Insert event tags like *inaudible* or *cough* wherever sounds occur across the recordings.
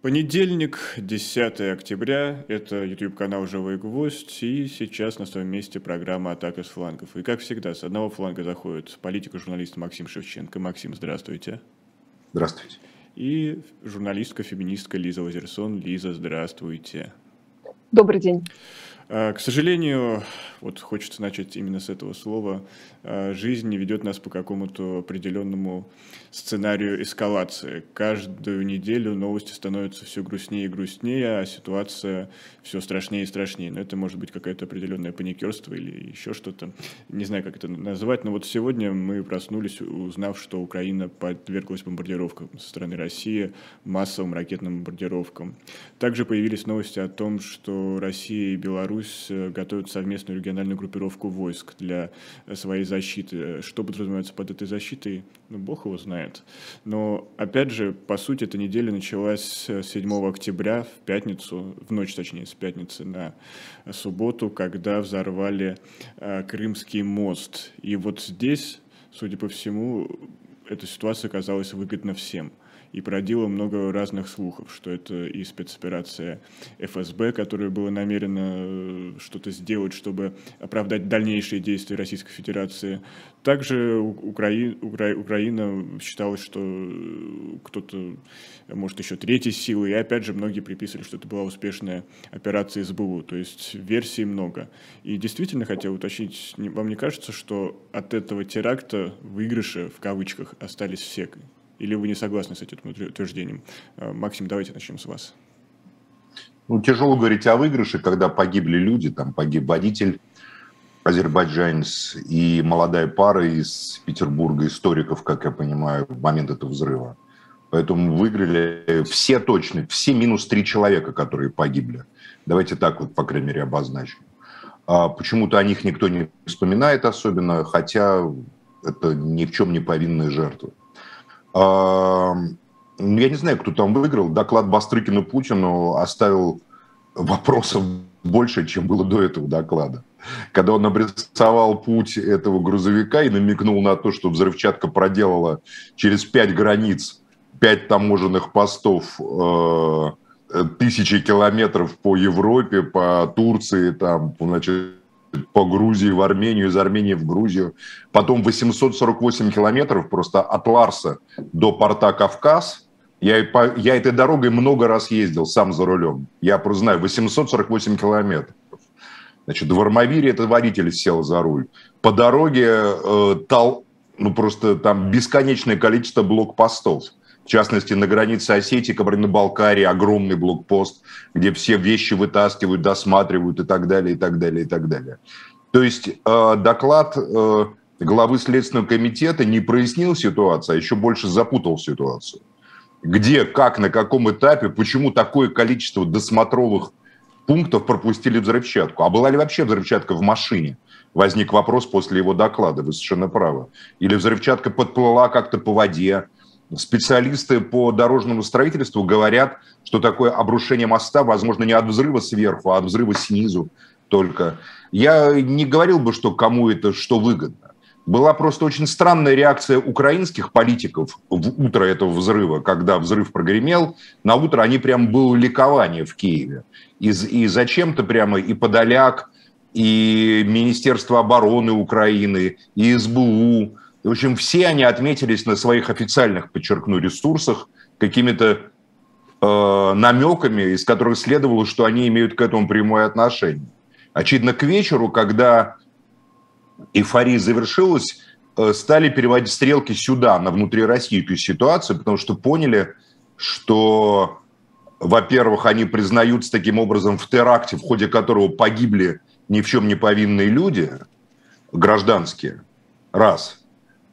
Понедельник, 10 октября, это YouTube-канал «Живой гвоздь», и сейчас на своем месте программа «Атака с флангов». И, как всегда, с одного фланга заходит политик-журналист Максим Шевченко. Максим, здравствуйте. Здравствуйте. И журналистка-феминистка Лиза Лазерсон. Лиза, здравствуйте. Добрый день. А, к сожалению, вот хочется начать именно с этого слова, а, жизнь не ведет нас по какому-то определенному сценарию эскалации. Каждую неделю новости становятся все грустнее и грустнее, а ситуация все страшнее и страшнее. Но это может быть какое-то определенное паникерство или еще что-то. Не знаю, как это назвать, но вот сегодня мы проснулись, узнав, что Украина подверглась бомбардировкам со стороны России, массовым ракетным бомбардировкам. Также появились новости о том, что Россия и Беларусь э, готовят совместную региональную группировку войск для своей защиты. Что подразумевается под этой защитой, ну, бог его знает. Но, опять же, по сути, эта неделя началась 7 октября, в пятницу, в ночь, точнее, с пятницы на субботу, когда взорвали э, Крымский мост. И вот здесь, судя по всему, эта ситуация оказалась выгодна всем – и породило много разных слухов, что это и спецоперация ФСБ, которая была намерена э, что-то сделать, чтобы оправдать дальнейшие действия Российской Федерации. Также Украи... Укра... Украина считалась, что э, кто-то, может, еще третьей силы, и опять же многие приписывали, что это была успешная операция СБУ, то есть версий много. И действительно хотел уточнить, вам не кажется, что от этого теракта выигрыши, в кавычках, остались все? Или вы не согласны с этим утверждением? Э, Максим, давайте начнем с вас. Ну, тяжело говорить о выигрыше, когда погибли люди, там погиб водитель, азербайджанец и молодая пара из Петербурга, историков, как я понимаю, в момент этого взрыва. Поэтому выиграли все точно, все минус три человека, которые погибли. Давайте так вот, по крайней мере, обозначим. А почему-то о них никто не вспоминает особенно, хотя это ни в чем не повинные жертвы. Ну, я не знаю, кто там выиграл. Доклад Бастрыкину Путину оставил вопросов больше, чем было до этого доклада. Когда он обрисовал путь этого грузовика и намекнул на то, что взрывчатка проделала через пять границ, пять таможенных постов, э, тысячи километров по Европе, по Турции, там, значит, по Грузии в Армению, из Армении в Грузию. Потом 848 километров просто от Ларса до порта Кавказ. Я, я этой дорогой много раз ездил сам за рулем. Я просто знаю, 848 километров. Значит, в Армавире этот водитель сел за руль. По дороге э, тал, ну просто там бесконечное количество блокпостов в частности, на границе Осетии, Кабардино-Балкарии огромный блокпост, где все вещи вытаскивают, досматривают и так далее, и так далее, и так далее. То есть э, доклад э, главы Следственного комитета не прояснил ситуацию, а еще больше запутал ситуацию. Где, как, на каком этапе, почему такое количество досмотровых пунктов пропустили взрывчатку? А была ли вообще взрывчатка в машине? Возник вопрос после его доклада, вы совершенно правы. Или взрывчатка подплыла как-то по воде, специалисты по дорожному строительству говорят, что такое обрушение моста возможно не от взрыва сверху, а от взрыва снизу только. Я не говорил бы, что кому это что выгодно. Была просто очень странная реакция украинских политиков в утро этого взрыва, когда взрыв прогремел. На утро они прям было ликование в Киеве. И, и зачем-то прямо и Подоляк, и Министерство обороны Украины, и СБУ, в общем, все они отметились на своих официальных, подчеркну, ресурсах какими-то э, намеками, из которых следовало, что они имеют к этому прямое отношение. Очевидно, к вечеру, когда эйфория завершилась, э, стали переводить стрелки сюда, на внутрироссийскую ситуацию, потому что поняли, что, во-первых, они признаются таким образом в теракте, в ходе которого погибли ни в чем не повинные люди, гражданские, раз –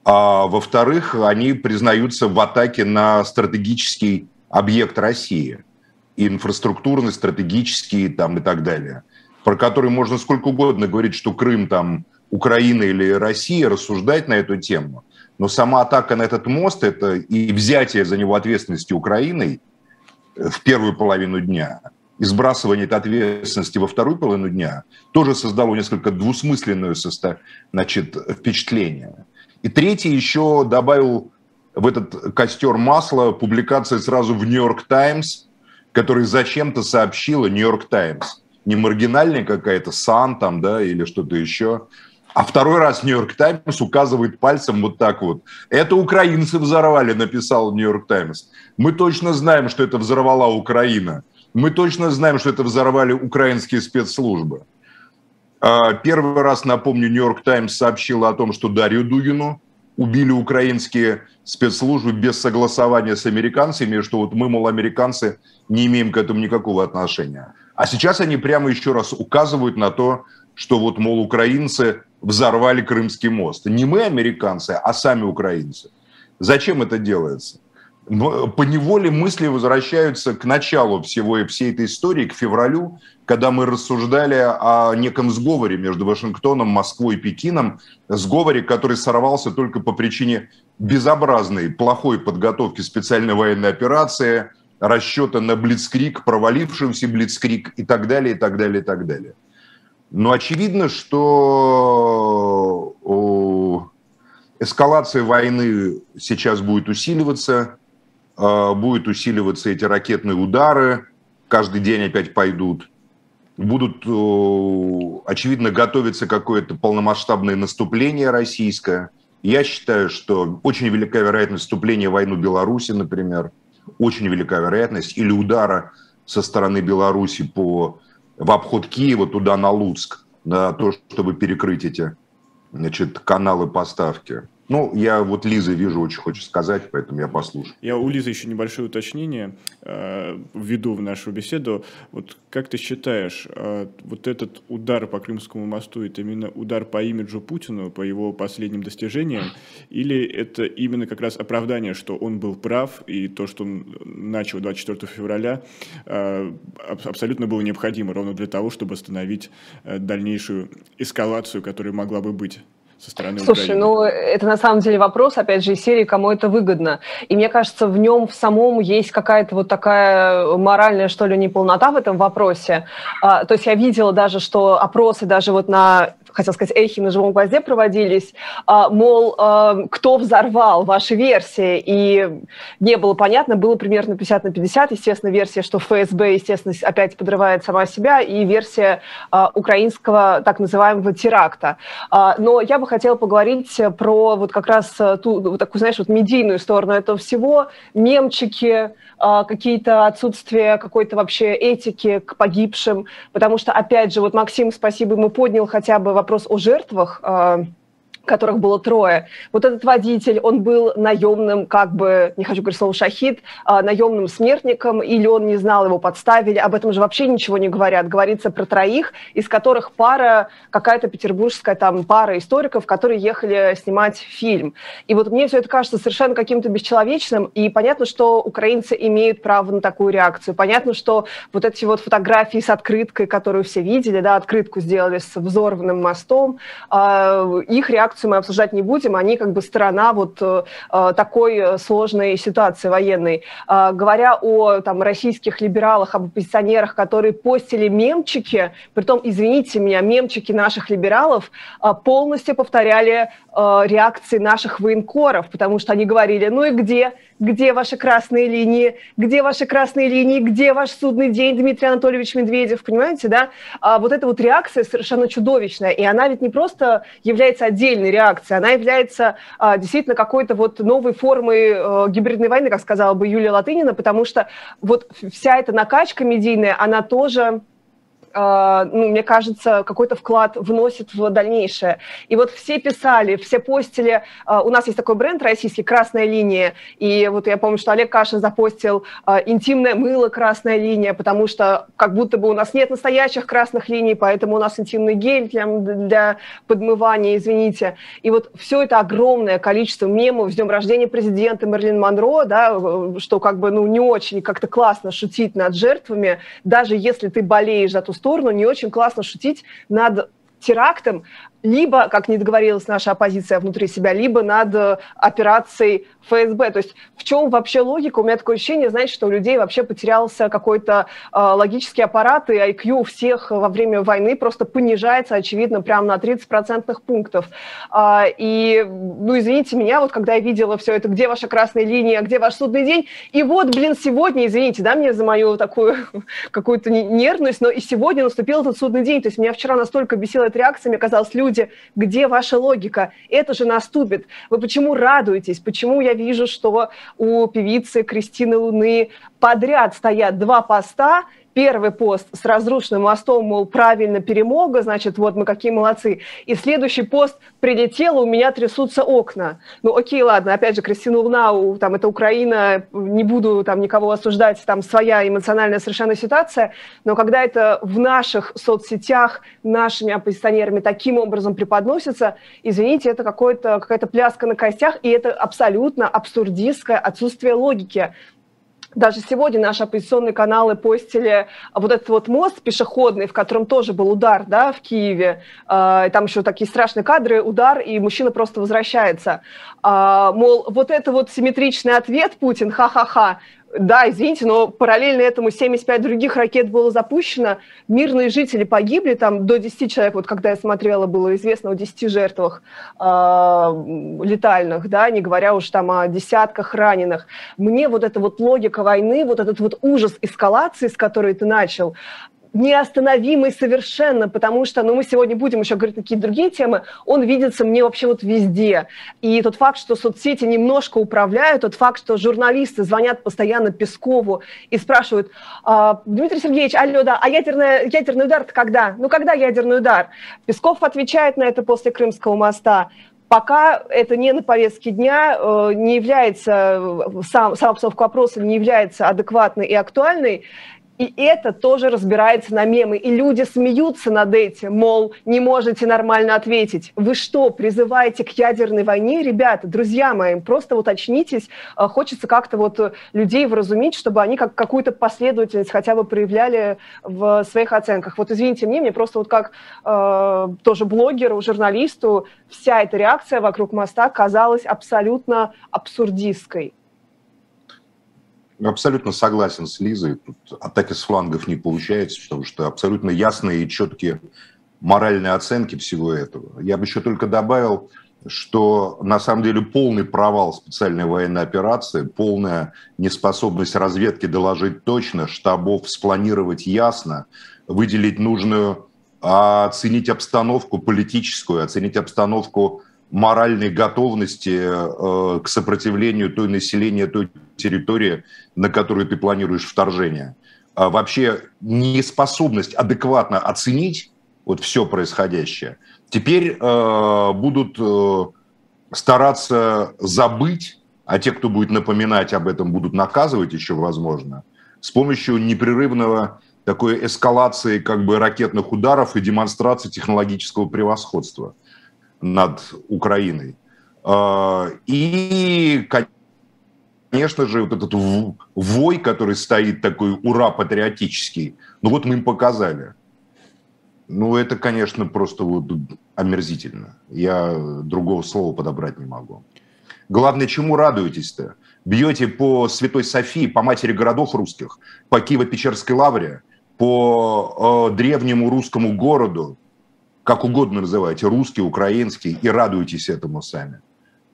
а во-вторых, они признаются в атаке на стратегический объект России, инфраструктурный, стратегический там и так далее, про который можно сколько угодно говорить, что Крым там Украина или Россия, рассуждать на эту тему. Но сама атака на этот мост это и взятие за него ответственности Украиной в первую половину дня, и сбрасывание этой ответственности во вторую половину дня тоже создало несколько двусмысленное значит, впечатление. И третий еще добавил в этот костер масла публикации сразу в Нью-Йорк Таймс, который зачем-то сообщила Нью-Йорк Таймс. Не маргинальная какая-то Сан там, да, или что-то еще. А второй раз Нью-Йорк Таймс указывает пальцем вот так вот. Это украинцы взорвали, написал Нью-Йорк Таймс. Мы точно знаем, что это взорвала Украина. Мы точно знаем, что это взорвали украинские спецслужбы. А, первый раз, напомню, Нью-Йорк Таймс сообщила о том, что Дарью Дугину убили украинские спецслужбы без согласования с американцами, что вот мы, мол, американцы, не имеем к этому никакого отношения. А сейчас они прямо еще раз указывают на то, что вот, мол, украинцы взорвали Крымский мост. Не мы, американцы, а сами украинцы. Зачем это делается? По неволе мысли возвращаются к началу всего и всей этой истории, к февралю, когда мы рассуждали о неком сговоре между Вашингтоном, Москвой и Пекином, сговоре, который сорвался только по причине безобразной, плохой подготовки специальной военной операции, расчета на Блицкрик, провалившегося Блицкрик и так далее, и так далее, и так далее. Но очевидно, что эскалация войны сейчас будет усиливаться, будет усиливаться эти ракетные удары, каждый день опять пойдут. Будут, очевидно, готовиться какое-то полномасштабное наступление российское. Я считаю, что очень велика вероятность вступления в войну Беларуси, например, очень велика вероятность, или удара со стороны Беларуси по, в обход Киева туда на Луцк, на то, чтобы перекрыть эти значит, каналы поставки. Ну, я вот Лиза вижу, очень хочет сказать, поэтому я послушаю. Я у Лизы еще небольшое уточнение э, введу в нашу беседу. Вот как ты считаешь, э, вот этот удар по Крымскому мосту, это именно удар по имиджу Путину, по его последним достижениям, или это именно как раз оправдание, что он был прав, и то, что он начал 24 февраля, э, абсолютно было необходимо ровно для того, чтобы остановить э, дальнейшую эскалацию, которая могла бы быть? Со стороны Слушай, Украины? ну это на самом деле вопрос, опять же, из серии, кому это выгодно. И мне кажется, в нем в самом есть какая-то вот такая моральная, что ли, неполнота в этом вопросе. А, то есть я видела даже, что опросы даже вот на хотел сказать, эхи на живом гвозде проводились, а, мол, а, кто взорвал ваши версии, и не было понятно, было примерно 50 на 50, естественно, версия, что ФСБ, естественно, опять подрывает сама себя, и версия а, украинского так называемого теракта. Но я бы хотела поговорить про вот как раз ту, вот такую, знаешь, вот медийную сторону этого всего, мемчики, какие-то отсутствия какой-то вообще этики к погибшим, потому что, опять же, вот Максим, спасибо ему поднял хотя бы вопрос о жертвах, а, которых было трое. Вот этот водитель, он был наемным, как бы, не хочу говорить слово шахид, а, наемным смертником, или он не знал, его подставили. Об этом же вообще ничего не говорят. Говорится про троих, из которых пара, какая-то петербургская там пара историков, которые ехали снимать фильм. И вот мне все это кажется совершенно каким-то бесчеловечным, и понятно, что украинцы имеют право на такую реакцию. Понятно, что вот эти вот фотографии с открыткой, которую все видели, да, открытку сделали с взорванным мостом, а, их реакция реакцию мы обсуждать не будем, они как бы сторона вот э, э, такой сложной ситуации военной. Э, говоря о там, российских либералах, об оппозиционерах, которые постили мемчики, притом, извините меня, мемчики наших либералов полностью повторяли реакции наших военкоров, потому что они говорили, ну и где? Где ваши красные линии? Где ваши красные линии? Где ваш судный день, Дмитрий Анатольевич Медведев? Понимаете, да? А вот эта вот реакция совершенно чудовищная. И она ведь не просто является отдельной реакции, она является а, действительно какой-то вот новой формой а, гибридной войны, как сказала бы Юлия Латынина, потому что вот вся эта накачка медийная, она тоже ну, мне кажется, какой-то вклад вносит в дальнейшее. И вот все писали, все постили. А, у нас есть такой бренд российский «Красная линия», и вот я помню, что Олег Кашин запостил а, «Интимное мыло «Красная линия», потому что как будто бы у нас нет настоящих красных линий, поэтому у нас интимный гель для, для подмывания, извините. И вот все это огромное количество мемов с днем рождения президента Мерлин Монро, да, что как бы ну, не очень как-то классно шутить над жертвами, даже если ты болеешь за ту сторону, не очень классно шутить над терактом, либо, как не договорилась наша оппозиция внутри себя, либо над э, операцией ФСБ. То есть в чем вообще логика? У меня такое ощущение, знаете, что у людей вообще потерялся какой-то э, логический аппарат, и IQ всех во время войны просто понижается, очевидно, прямо на 30 процентных пунктов. Э, и, ну, извините меня, вот когда я видела все это, где ваша красная линия, где ваш судный день, и вот, блин, сегодня, извините, да, мне за мою такую *laughs* какую-то нервность, но и сегодня наступил этот судный день. То есть меня вчера настолько бесила эта реакция, мне казалось, люди, где ваша логика? Это же наступит. Вы почему радуетесь? Почему я вижу, что у певицы Кристины Луны подряд стоят два поста, первый пост с разрушенным мостом, мол, правильно перемога, значит, вот мы какие молодцы. И следующий пост прилетел, у меня трясутся окна. Ну, окей, ладно, опять же, Кристина Лунау, там, это Украина, не буду там никого осуждать, там своя эмоциональная совершенно ситуация, но когда это в наших соцсетях нашими оппозиционерами таким образом преподносится, извините, это какая-то пляска на костях, и это абсолютно абсурдистское отсутствие логики даже сегодня наши оппозиционные каналы постили вот этот вот мост пешеходный, в котором тоже был удар, да, в Киеве. А, там еще такие страшные кадры, удар, и мужчина просто возвращается. А, мол, вот это вот симметричный ответ Путин, ха-ха-ха, да, извините, но параллельно этому 75 других ракет было запущено, мирные жители погибли, там до 10 человек, вот когда я смотрела, было известно о 10 жертвах э, летальных, да, не говоря уж там о десятках раненых. Мне вот эта вот логика войны, вот этот вот ужас эскалации, с которой ты начал, неостановимый совершенно, потому что, ну, мы сегодня будем еще говорить какие-то другие темы, он видится мне вообще вот везде. И тот факт, что соцсети немножко управляют, тот факт, что журналисты звонят постоянно Пескову и спрашивают, «А, Дмитрий Сергеевич, алло, да, а ядерный, ядерный удар когда? Ну, когда ядерный удар? Песков отвечает на это после Крымского моста пока это не на повестке дня, э, не является, э, сам, сам обстановка вопроса не является адекватной и актуальной, и это тоже разбирается на мемы. И люди смеются над этим, мол, не можете нормально ответить. Вы что, призываете к ядерной войне? Ребята, друзья мои, просто вот очнитесь. А, хочется как-то вот людей вразумить, чтобы они как какую-то последовательность хотя бы проявляли в своих оценках. Вот извините мне, мне просто вот как э, тоже блогеру, журналисту, вся эта реакция вокруг моста казалась абсолютно абсурдистской. Абсолютно согласен с Лизой. Тут атаки с флангов не получается, потому что абсолютно ясные и четкие моральные оценки всего этого. Я бы еще только добавил, что на самом деле полный провал специальной военной операции, полная неспособность разведки доложить точно, штабов спланировать ясно, выделить нужную, оценить обстановку политическую, оценить обстановку моральной готовности э, к сопротивлению той населения, той территории, на которую ты планируешь вторжение. А вообще неспособность адекватно оценить вот все происходящее. Теперь э, будут э, стараться забыть, а те, кто будет напоминать об этом, будут наказывать еще, возможно, с помощью непрерывного такой эскалации как бы ракетных ударов и демонстрации технологического превосходства над Украиной. А, и, конечно же, вот этот вой, который стоит такой ура-патриотический, ну вот мы им показали. Ну, это, конечно, просто вот омерзительно. Я другого слова подобрать не могу. Главное, чему радуетесь-то? Бьете по Святой Софии, по матери городов русских, по Киево-Печерской лавре, по э, древнему русскому городу, как угодно называйте, русский, украинский, и радуйтесь этому сами.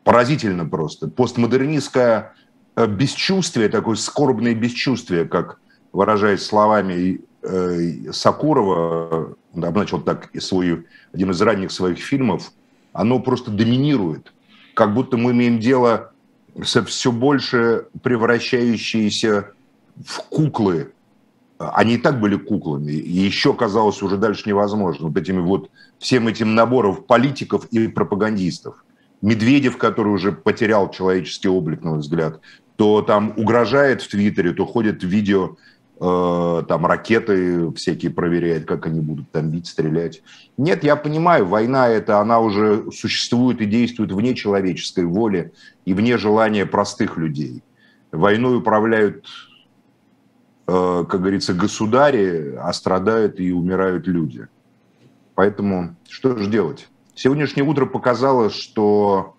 Поразительно просто. Постмодернистское э, бесчувствие, такое скорбное бесчувствие, как выражаясь словами э, Сакурова, обначил так и свой, один из ранних своих фильмов, оно просто доминирует. Как будто мы имеем дело со все больше превращающиеся в куклы они и так были куклами, и еще казалось уже дальше невозможно. Вот этими вот всем этим набором политиков и пропагандистов. Медведев, который уже потерял человеческий облик, на мой взгляд, то там угрожает в Твиттере, то ходит видео, э, там ракеты всякие проверяет, как они будут там бить, стрелять. Нет, я понимаю, война это, она уже существует и действует вне человеческой воли и вне желания простых людей. Войной управляют как говорится, государи, а страдают и умирают люди. Поэтому что же делать? Сегодняшнее утро показало, что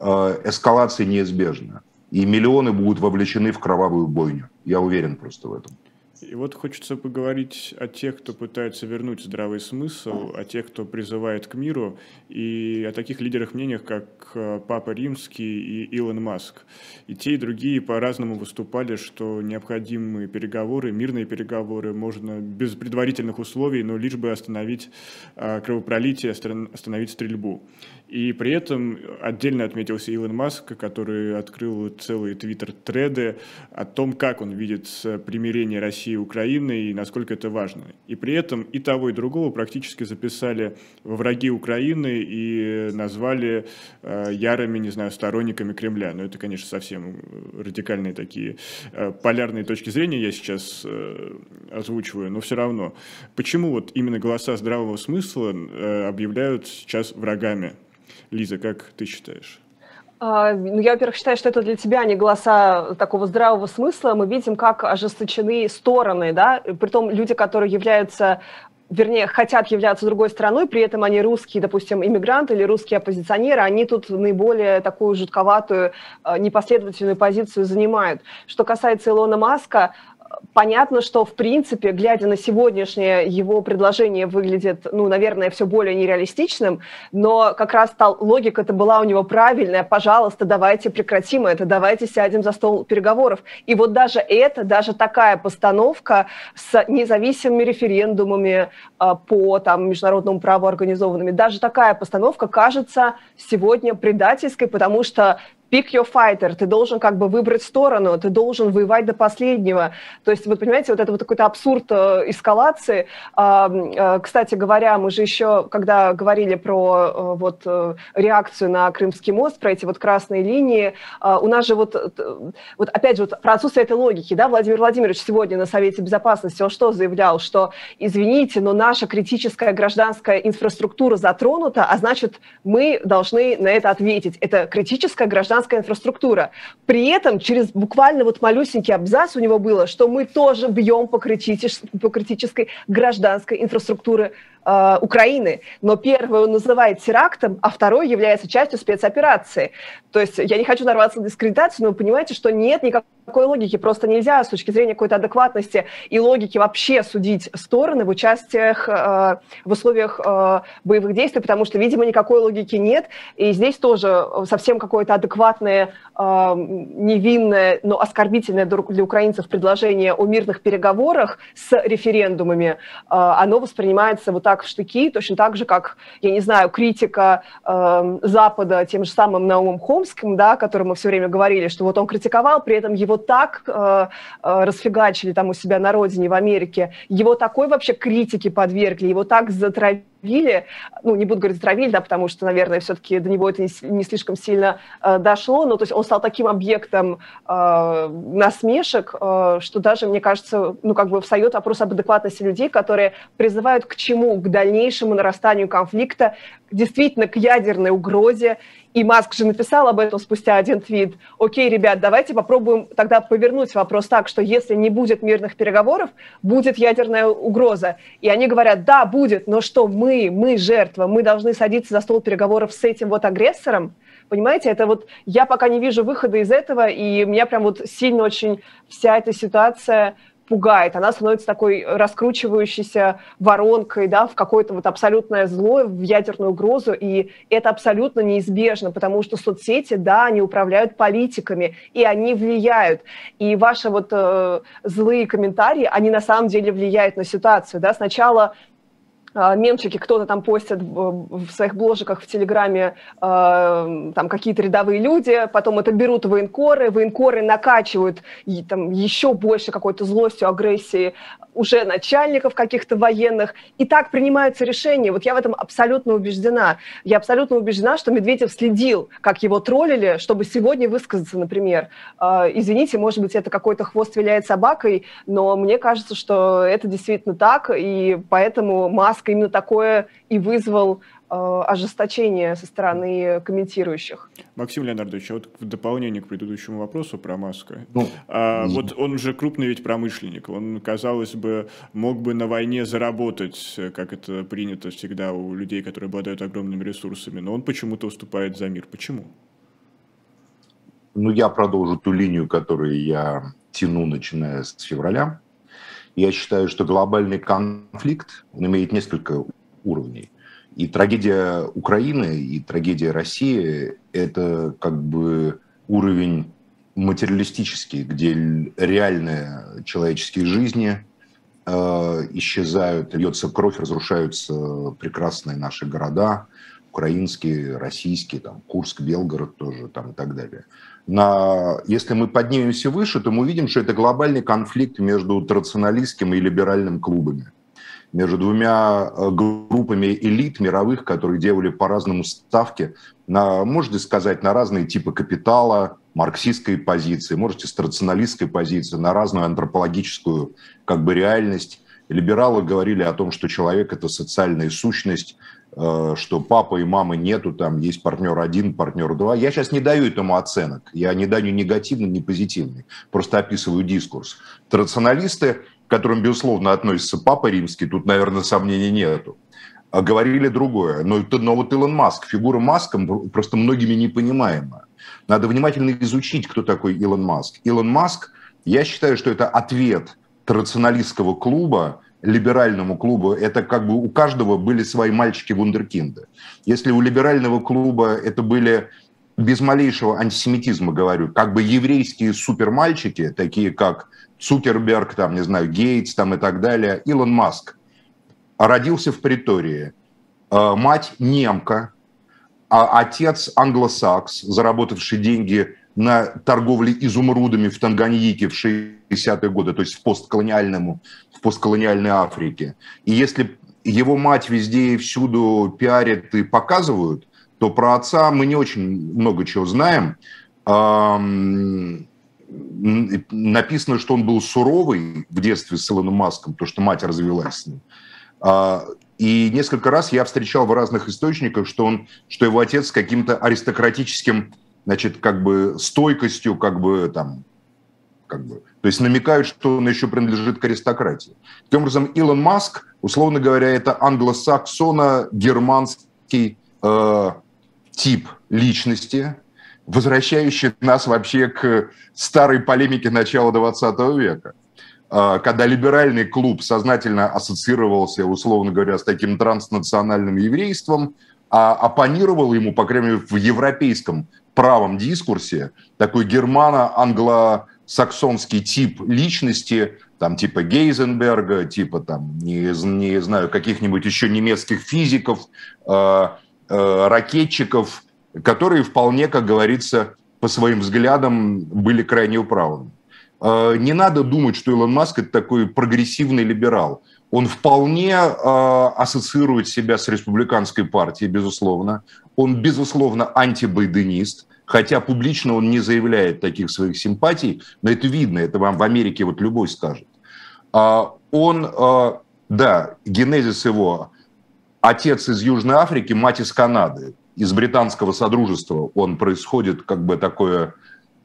э, эскалация неизбежна, и миллионы будут вовлечены в кровавую бойню. Я уверен просто в этом. И вот хочется поговорить о тех, кто пытается вернуть здравый смысл, о тех, кто призывает к миру, и о таких лидерах мнениях, как э, Папа Римский и Илон Маск. И те, и другие по-разному выступали, что необходимы переговоры, мирные переговоры, можно без предварительных условий, но лишь бы остановить э, кровопролитие, остановить стрельбу. И при этом отдельно отметился Илон Маск, который открыл целые твиттер-треды о том, как он видит примирение России и Украины и насколько это важно. И при этом и того, и другого практически записали во враги Украины и назвали э, ярыми, не знаю, сторонниками Кремля. Но это, конечно, совсем радикальные такие э, полярные точки зрения я сейчас э, озвучиваю, но все равно. Почему вот именно голоса здравого смысла объявляют сейчас врагами Лиза, как ты считаешь? А, ну, я, во-первых, считаю, что это для тебя не голоса такого здравого смысла. Мы видим, как ожесточены стороны, да, притом люди, которые являются вернее, хотят являться другой страной, при этом они русские, допустим, иммигранты или русские оппозиционеры, они тут наиболее такую жутковатую, а, непоследовательную позицию занимают. Что касается Илона Маска, понятно, что, в принципе, глядя на сегодняшнее его предложение, выглядит, ну, наверное, все более нереалистичным, но как раз та логика это была у него правильная. Пожалуйста, давайте прекратим это, давайте сядем за стол переговоров. И вот даже это, даже такая постановка с независимыми референдумами э, по там, международному праву организованными, даже такая постановка кажется сегодня предательской, потому что pick your fighter, ты должен как бы выбрать сторону, ты должен воевать до последнего. То есть, вот понимаете, вот это вот какой-то абсурд э, эскалации. Э, кстати говоря, мы же еще, когда говорили про э, вот реакцию на Крымский мост, про эти вот красные линии, у нас же вот, вот опять же, вот про отсутствие этой логики, да, Владимир Владимирович сегодня на Совете Безопасности, он что заявлял, что, извините, но наша критическая гражданская инфраструктура затронута, а значит, мы должны на это ответить. Это критическая гражданская гражданская инфраструктура. При этом через буквально вот малюсенький абзац у него было, что мы тоже бьем по, критической, по критической гражданской инфраструктуре э, Украины. Но первый он называет терактом, а второй является частью спецоперации. То есть я не хочу нарваться на дискредитацию, но вы понимаете, что нет никакой логики. Просто нельзя с точки зрения какой-то адекватности и логики вообще судить стороны в участиях э, в условиях э, боевых действий, потому что, видимо, никакой логики нет. И здесь тоже совсем какое-то адекватное, э, невинное, но оскорбительное для украинцев предложение о мирных переговорах с референдумами, э, оно воспринимается вот так так в штыки, точно так же, как, я не знаю, критика э, Запада тем же самым Наумом Хомским, да, о котором мы все время говорили, что вот он критиковал, при этом его так э, э, расфигачили там у себя на родине, в Америке, его такой вообще критике подвергли, его так затравили, затравили, ну, не буду говорить затравили, да, потому что, наверное, все-таки до него это не, не слишком сильно э, дошло, но то есть он стал таким объектом э, насмешек, э, что даже, мне кажется, ну, как бы встает вопрос об адекватности людей, которые призывают к чему? К дальнейшему нарастанию конфликта, действительно к ядерной угрозе и Маск же написал об этом спустя один твит. Окей, ребят, давайте попробуем тогда повернуть вопрос так, что если не будет мирных переговоров, будет ядерная угроза. И они говорят, да, будет, но что мы, мы жертва, мы должны садиться за стол переговоров с этим вот агрессором? Понимаете, это вот я пока не вижу выхода из этого, и меня прям вот сильно очень вся эта ситуация пугает, она становится такой раскручивающейся воронкой, да, в какое-то вот абсолютное зло, в ядерную угрозу, и это абсолютно неизбежно, потому что соцсети, да, они управляют политиками, и они влияют, и ваши вот э, злые комментарии, они на самом деле влияют на ситуацию, да, сначала мемчики кто-то там постит в своих бложиках в Телеграме а, там какие-то рядовые люди, потом это берут военкоры, военкоры накачивают и, там еще больше какой-то злостью, агрессией уже начальников каких-то военных, и так принимаются решения. Вот я в этом абсолютно убеждена. Я абсолютно убеждена, что Медведев следил, как его троллили, чтобы сегодня высказаться, например. А, извините, может быть, это какой-то хвост виляет собакой, но мне кажется, что это действительно так, и поэтому Маск Маска именно такое и вызвал Э, ожесточение со стороны комментирующих. Максим Леонардович, а вот в дополнение к предыдущему вопросу про Маска. Ну, а, вот он же крупный ведь промышленник. Он, казалось бы, мог бы на войне заработать, как это принято всегда у людей, которые обладают огромными ресурсами, но он почему-то уступает за мир. Почему? Ну, я продолжу ту линию, которую я тяну, начиная с февраля. Я считаю, что глобальный конфликт, он имеет несколько уровней. И трагедия Украины, и трагедия России – это как бы уровень материалистический, где реальные человеческие жизни э, исчезают, льется кровь, разрушаются прекрасные наши города, украинские, российские, там, Курск, Белгород тоже там, и так далее. На, если мы поднимемся выше, то мы увидим, что это глобальный конфликт между традиционалистским и либеральным клубами между двумя э, группами элит мировых, которые делали по-разному ставки, на, можете сказать, на разные типы капитала, марксистской позиции, можете с традиционалистской позиции, на разную антропологическую как бы реальность. Либералы говорили о том, что человек – это социальная сущность, что папа и мамы нету, там есть партнер один, партнер два. Я сейчас не даю этому оценок, я не даю негативный, ни позитивный, просто описываю дискурс. Традиционалисты к которым, безусловно, относится Папа Римский, тут, наверное, сомнений нету, а говорили другое. Но, но вот Илон Маск, фигура Маска просто многими непонимаемая. Надо внимательно изучить, кто такой Илон Маск. Илон Маск, я считаю, что это ответ традиционалистского клуба либеральному клубу, это как бы у каждого были свои мальчики-вундеркинды. Если у либерального клуба это были без малейшего антисемитизма говорю, как бы еврейские супермальчики, такие как Цукерберг, там, не знаю, Гейтс там и так далее, Илон Маск родился в Притории. Э, мать немка, а отец англосакс, заработавший деньги на торговле изумрудами в Танганьике в 60-е годы, то есть в постколониальному, постколониальной Африке. И если его мать везде и всюду пиарят и показывают, то про отца мы не очень много чего знаем написано, что он был суровый в детстве с Илоном Маском, то, что мать развелась с ним. А, и несколько раз я встречал в разных источниках, что, он, что его отец с каким-то аристократическим, значит, как бы стойкостью, как бы там, как бы, то есть намекают, что он еще принадлежит к аристократии. Таким образом, Илон Маск, условно говоря, это англосаксоно-германский э, тип личности, возвращающий нас вообще к старой полемике начала 20 века а, когда либеральный клуб сознательно ассоциировался, условно говоря, с таким транснациональным еврейством, а оппонировал ему, по крайней мере, в европейском правом дискурсе такой германо-англосаксонский тип личности, там типа Гейзенберга, типа там, не, не знаю, каких-нибудь еще немецких физиков, э, э, ракетчиков, которые вполне, как говорится, по своим взглядам были крайне управлены. А, не надо думать, что Илон Маск это такой прогрессивный либерал. Он вполне а, ассоциирует себя с республиканской партией, безусловно. Он, безусловно, антибайденист, хотя публично он не заявляет таких своих симпатий, но это видно, это вам в Америке вот любой скажет. А, он, да, генезис его, отец из Южной Африки, мать из Канады из британского содружества он происходит как бы такое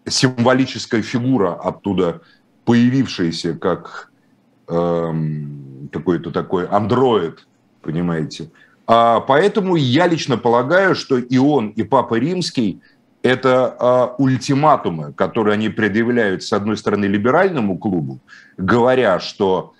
символическая фигура оттуда появившаяся как эм, какой-то такой андроид, понимаете. А поэтому я лично полагаю, что и он, и Папа Римский – это э, ультиматумы, которые они предъявляют, с одной стороны, либеральному клубу, говоря, что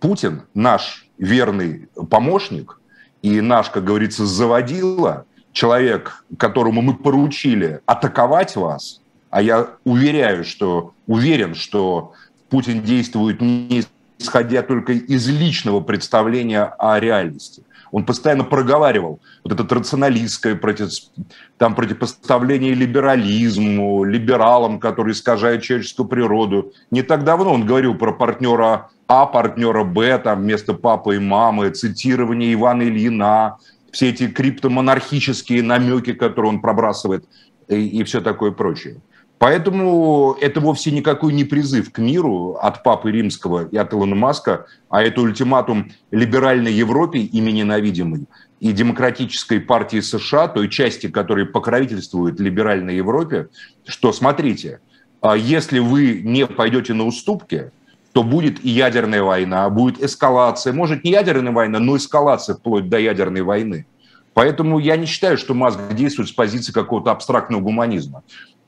Путин, наш верный помощник и наш, как говорится, заводила – человек, которому мы поручили атаковать вас, а я уверяю, что уверен, что Путин действует не исходя только из личного представления о реальности. Он постоянно проговаривал вот это рационалистское против, там, противопоставление либерализму, либералам, которые искажают человеческую природу. Не так давно он говорил про партнера А, партнера Б, там, вместо папы и мамы, цитирование Ивана Ильина, все эти криптомонархические намеки, которые он пробрасывает и, и все такое прочее. Поэтому это вовсе никакой не призыв к миру от Папы Римского и от Илона Маска, а это ультиматум либеральной Европе, ими ненавидимой, и демократической партии США, той части, которая покровительствует либеральной Европе, что, смотрите, а если вы не пойдете на уступки, то будет и ядерная война, будет эскалация, может не ядерная война, но эскалация вплоть до ядерной войны. Поэтому я не считаю, что Маск действует с позиции какого-то абстрактного гуманизма.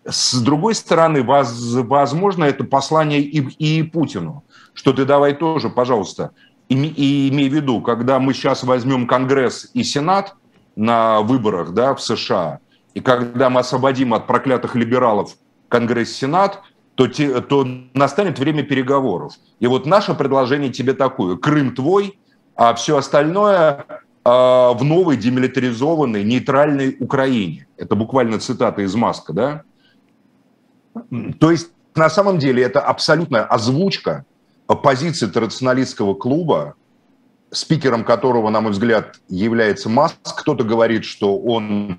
С другой стороны, возможно, это послание и, и Путину, что ты давай тоже, пожалуйста, и, и имей в виду, когда мы сейчас возьмем Конгресс и Сенат на выборах да, в США, и когда мы освободим от проклятых либералов Конгресс Сенат, то, те, то настанет время переговоров. И вот наше предложение тебе такое. Крым твой, а все остальное э, в новой демилитаризованной нейтральной Украине. Это буквально цитата из Маска, да? То есть на самом деле это абсолютная озвучка позиции традиционалистского клуба, спикером которого, на мой взгляд, является Маск. Кто-то говорит, что он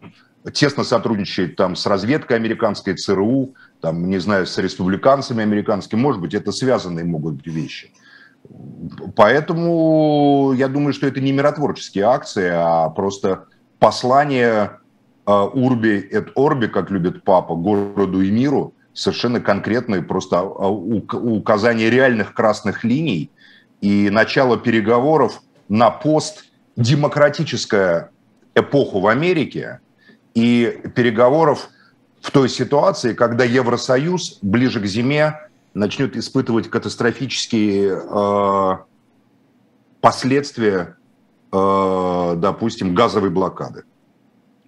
тесно сотрудничает там с разведкой американской, ЦРУ, там, не знаю, с республиканцами американскими. Может быть, это связанные могут быть вещи. Поэтому я думаю, что это не миротворческие акции, а просто послание Урби et Орби, как любит папа, городу и миру, совершенно конкретные просто а, указания реальных красных линий и начало переговоров на постдемократическую эпоху в Америке и переговоров в той ситуации, когда Евросоюз ближе к зиме начнет испытывать катастрофические э, последствия, э, допустим, газовой блокады.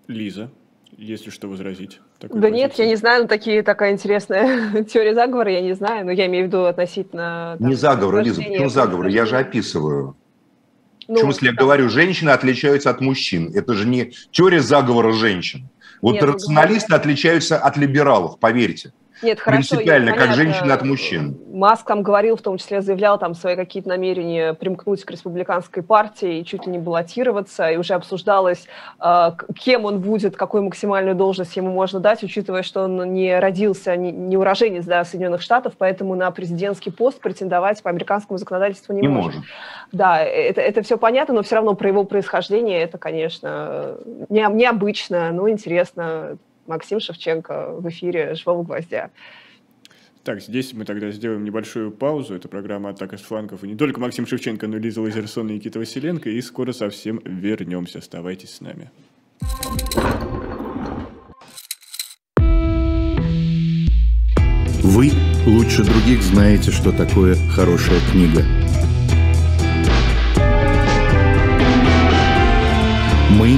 Лиза, есть ли что возразить? Да позиции? нет, я не знаю, ну, такие, такая интересная *laughs* теория заговора, я не знаю, но я имею в виду относительно... Там, не заговор, Лиза, почему заговор? Я же описываю. Ну, в смысле, я говорю, женщины отличаются от мужчин. Это же не теория заговора женщин. Вот Нет, рационалисты отличаются от либералов, поверьте. Нет, хорошо. Принципиально, как женщины от мужчин. Маск там говорил, в том числе заявлял там свои какие-то намерения примкнуть к республиканской партии и чуть ли не баллотироваться, и уже обсуждалось, э, кем он будет, какую максимальную должность ему можно дать, учитывая, что он не родился, не, не уроженец да, Соединенных Штатов, поэтому на президентский пост претендовать по американскому законодательству не, не может. может. Да, это, это все понятно, но все равно про его происхождение это, конечно, не, необычно, но интересно. Максим Шевченко в эфире «Живого гвоздя». Так, здесь мы тогда сделаем небольшую паузу. Это программа «Атака с флангов». И не только Максим Шевченко, но и Лиза Лазерсон и Никита Василенко. И скоро совсем вернемся. Оставайтесь с нами. Вы лучше других знаете, что такое хорошая книга. Мы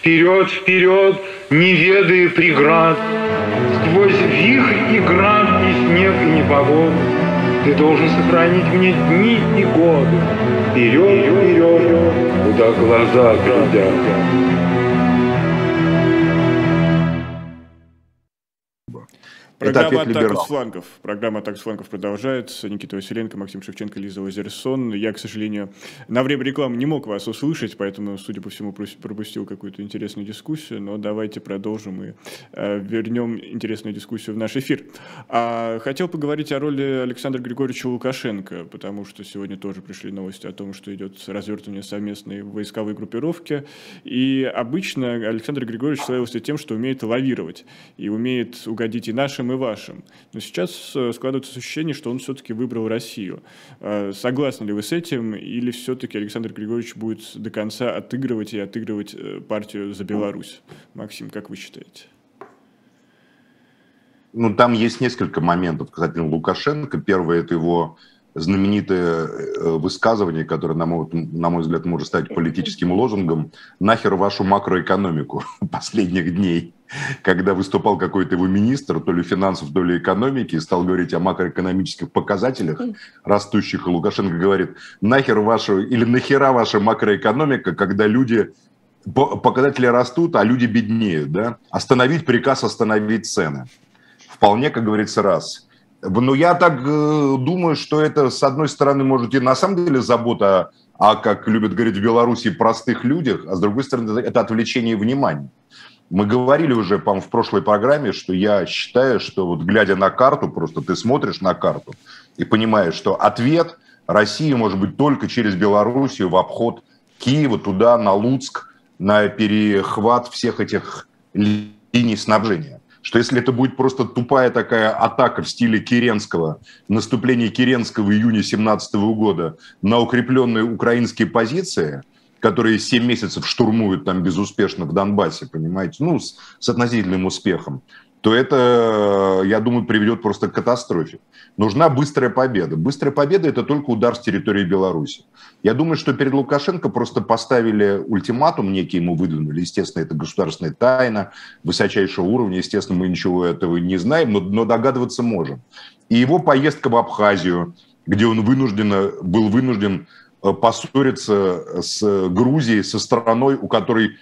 Вперед, вперед, не ведая преград, Сквозь вихрь и град, и снег, и непогоду, Ты должен сохранить мне дни и годы. Вперед, вперед, куда глаза глядят. Программа «Атака с флангов». Программа «Атака с флангов» продолжается. Никита Василенко, Максим Шевченко, Лиза Лазерсон. Я, к сожалению, на время рекламы не мог вас услышать, поэтому, судя по всему, пропустил какую-то интересную дискуссию. Но давайте продолжим и э, вернем интересную дискуссию в наш эфир. А, хотел поговорить о роли Александра Григорьевича Лукашенко, потому что сегодня тоже пришли новости о том, что идет развертывание совместной войсковой группировки. И обычно Александр Григорьевич славился тем, что умеет лавировать и умеет угодить и нашим, и вашим. Но сейчас э, складывается ощущение, что он все-таки выбрал Россию. Э, согласны ли вы с этим, или все-таки Александр Григорьевич будет до конца отыгрывать и отыгрывать э, партию за Беларусь? Максим, как вы считаете? Ну, там есть несколько моментов касательно Лукашенко. Первое – это его знаменитое э, высказывание, которое, на мой, на мой взгляд, может стать политическим лозунгом, нахер вашу макроэкономику *laughs* последних дней, когда выступал какой-то его министр, то ли финансов, то ли экономики, и стал говорить о макроэкономических показателях растущих, и Лукашенко говорит, нахер вашу, или нахера ваша макроэкономика, когда люди показатели растут, а люди беднеют, да? Остановить приказ, остановить цены. Вполне, как говорится, раз – ну, я так э, думаю, что это, с одной стороны, может и на самом деле забота о, как любят говорить в Беларуси, простых людях, а с другой стороны, это отвлечение внимания. Мы говорили уже, по в прошлой программе, что я считаю, что вот глядя на карту, просто ты смотришь на карту и понимаешь, что ответ России может быть только через Белоруссию в обход Киева, туда, на Луцк, на перехват всех этих линий снабжения что если это будет просто тупая такая атака в стиле Керенского, наступление Керенского в июне 2017 года на укрепленные украинские позиции, которые 7 месяцев штурмуют там безуспешно в Донбассе, понимаете, ну, с, с относительным успехом, то это, я думаю, приведет просто к катастрофе. Нужна быстрая победа. Быстрая победа – это только удар с территории Беларуси. Я думаю, что перед Лукашенко просто поставили ультиматум, некий ему выдвинули. Естественно, это государственная тайна высочайшего уровня. Естественно, мы ничего этого не знаем, но, но догадываться можем. И его поездка в Абхазию, где он вынужден, был вынужден э, поссориться с Грузией, со страной, у которой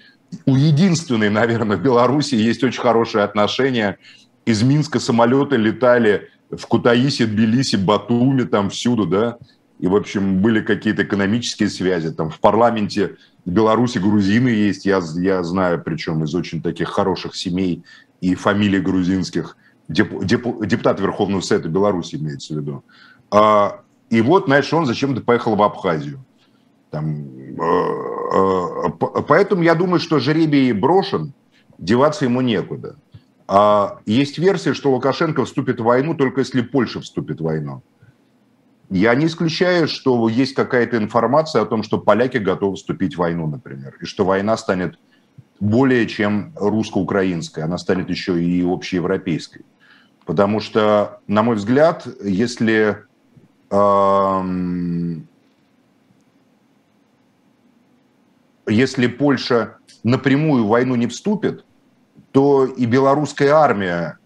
у единственной, наверное, в Беларуси есть очень хорошие отношения. Из Минска самолеты летали в Кутаиси, Тбилиси, Батуми, там всюду, да, и, в общем, были какие-то экономические связи. Там в парламенте Беларуси грузины есть, я, я знаю, причем из очень таких хороших семей и фамилий грузинских. Деп, деп, депутат Верховного Совета Беларуси имеется в виду. А, и вот, знаешь, он зачем-то поехал в Абхазию. Там, э, э, поэтому я думаю, что жеребий брошен, деваться ему некуда. А есть версия, что Лукашенко вступит в войну только если Польша вступит в войну. Я не исключаю, что есть какая-то информация о том, что поляки готовы вступить в войну, например, и что война станет более чем русско-украинская, она станет еще и общеевропейской. Потому что, на мой взгляд, если э, если Польша напрямую в войну не вступит, то и белорусская армия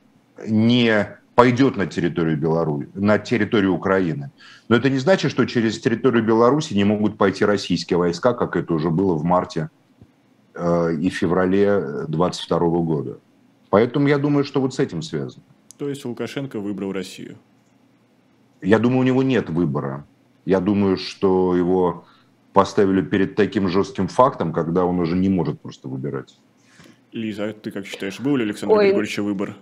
не пойдет на территорию Беларуси, на территорию Украины. Но это не значит, что через территорию Беларуси не могут пойти российские войска, как это уже было в марте э, и феврале 22 года. Поэтому я думаю, что вот с этим связано. То есть Лукашенко выбрал Россию? Я думаю, у него нет выбора. Я думаю, что его поставили перед таким жестким фактом, когда он уже не может просто выбирать. Лиза, а ты как считаешь, был ли Александр Ой. Григорьевича выбор?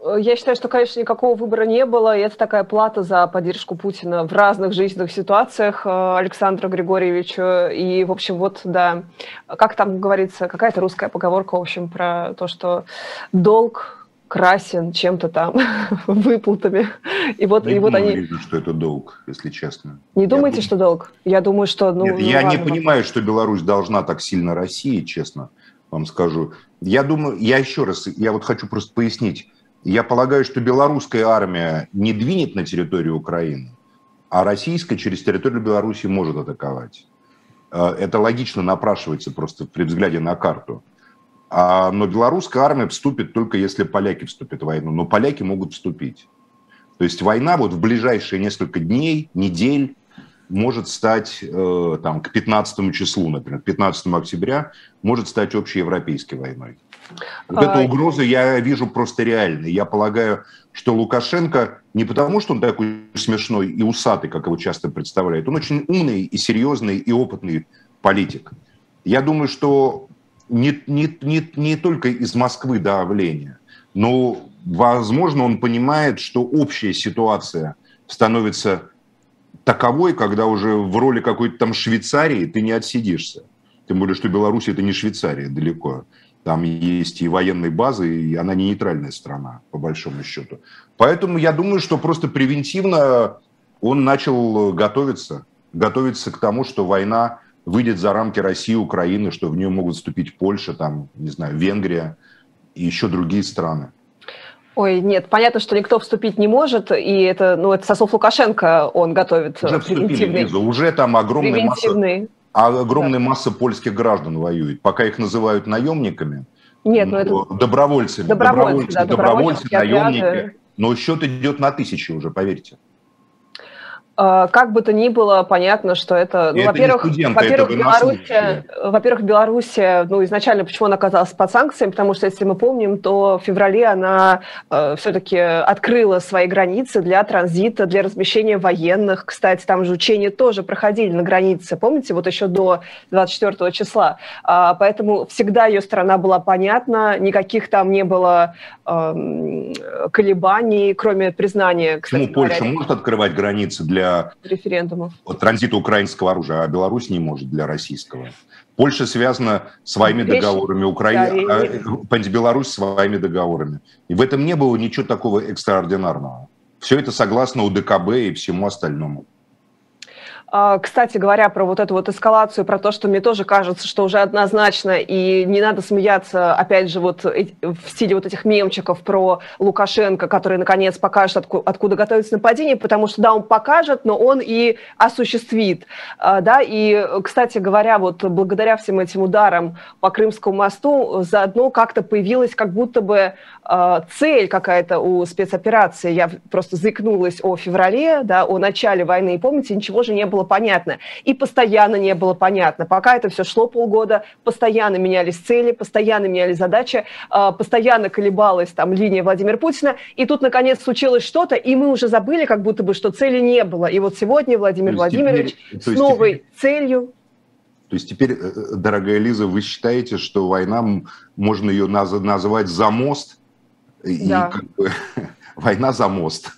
Э, я считаю, что, конечно, никакого выбора не было, и это такая плата за поддержку Путина в разных жизненных ситуациях э, Александра Григорьевича. И, в общем, вот, да, как там говорится, какая-то русская поговорка, в общем, про то, что долг красен чем-то там, *laughs* выплатами. И вот, не и вот они... Видно, что это долг, если честно. Не я думаете, думаю... что долг? Я думаю, что... Ну, Нет, ну, я ладно, не понимаю, что Беларусь должна так сильно России, честно вам скажу. Я думаю, я еще раз, я вот хочу просто пояснить. Я полагаю, что белорусская армия не двинет на территорию Украины, а российская через территорию Беларуси может атаковать. Э, это логично напрашивается просто при взгляде на карту. А, но белорусская армия вступит только если поляки вступят в войну. Но поляки могут вступить. То есть война вот в ближайшие несколько дней, недель может стать э, там, к 15 числу, например, 15 октября, может стать общеевропейской войной. Вот а... эту угрозу я вижу просто реальной. Я полагаю, что Лукашенко не потому, что он такой смешной и усатый, как его часто представляют, он очень умный и серьезный и опытный политик. Я думаю, что не, не, не, не только из Москвы давление, но, возможно, он понимает, что общая ситуация становится таковой, когда уже в роли какой-то там Швейцарии ты не отсидишься. Тем более, что Беларусь это не Швейцария далеко. Там есть и военные базы, и она не нейтральная страна, по большому счету. Поэтому я думаю, что просто превентивно он начал готовиться. Готовиться к тому, что война выйдет за рамки России, Украины, что в нее могут вступить Польша, там, не знаю, Венгрия и еще другие страны. Ой, нет, понятно, что никто вступить не может, и это, ну, это со слов Лукашенко он готовит уже превентивный. Вступили, уже там огромная масса, огромная да. масса польских граждан воюет. Пока их называют наемниками, нет, ну, это... добровольцами, добровольцы, добровольцы, да, добровольцы, добровольцы наемники, но счет идет на тысячи уже, поверьте. А, как бы то ни было, понятно, что это, ну, во-первых, во-первых, Беларусь, во-первых, Беларусь, ну, изначально почему она оказалась под санкциями, потому что, если мы помним, то в феврале она э, все-таки открыла свои границы для транзита, для размещения военных. Кстати, там же учения тоже проходили на границе, помните, вот еще до 24 числа. А, поэтому всегда ее страна была понятна, никаких там не было э, колебаний, кроме признания. Кстати, Почему говоря, Польша может открывать границы для референдумов. транзита украинского оружия, а Беларусь не может для российского. Польша связана своими Речь, договорами, Украина, да, а, Беларусь своими договорами. И в этом не было ничего такого экстраординарного. Все это согласно УДКБ и всему остальному. А, кстати говоря, про вот эту вот эскалацию, про то, что мне тоже кажется, что уже однозначно, и не надо смеяться, опять же, вот в стиле вот этих мемчиков про Лукашенко, который, наконец, покажет, откуда, откуда готовится нападение, потому что, да, он покажет, но он и осуществит, а, да, и, кстати говоря, вот благодаря всем этим ударам по Крымскому мосту заодно как-то появилась как будто бы а, цель какая-то у спецоперации. Я просто заикнулась о феврале, да, о начале войны, и помните, ничего же не было было понятно. И постоянно не было понятно. Пока это все шло полгода, постоянно менялись цели, постоянно менялись задачи, а, постоянно колебалась там линия Владимира Путина. И тут, наконец, случилось что-то, и мы уже забыли, как будто бы, что цели не было. И вот сегодня Владимир Владимирович теперь, с новой теперь... целью то есть теперь, э, э, дорогая Лиза, вы считаете, что война, можно ее наз- назвать за мост? Да. И как бы, *laughs* война за мост.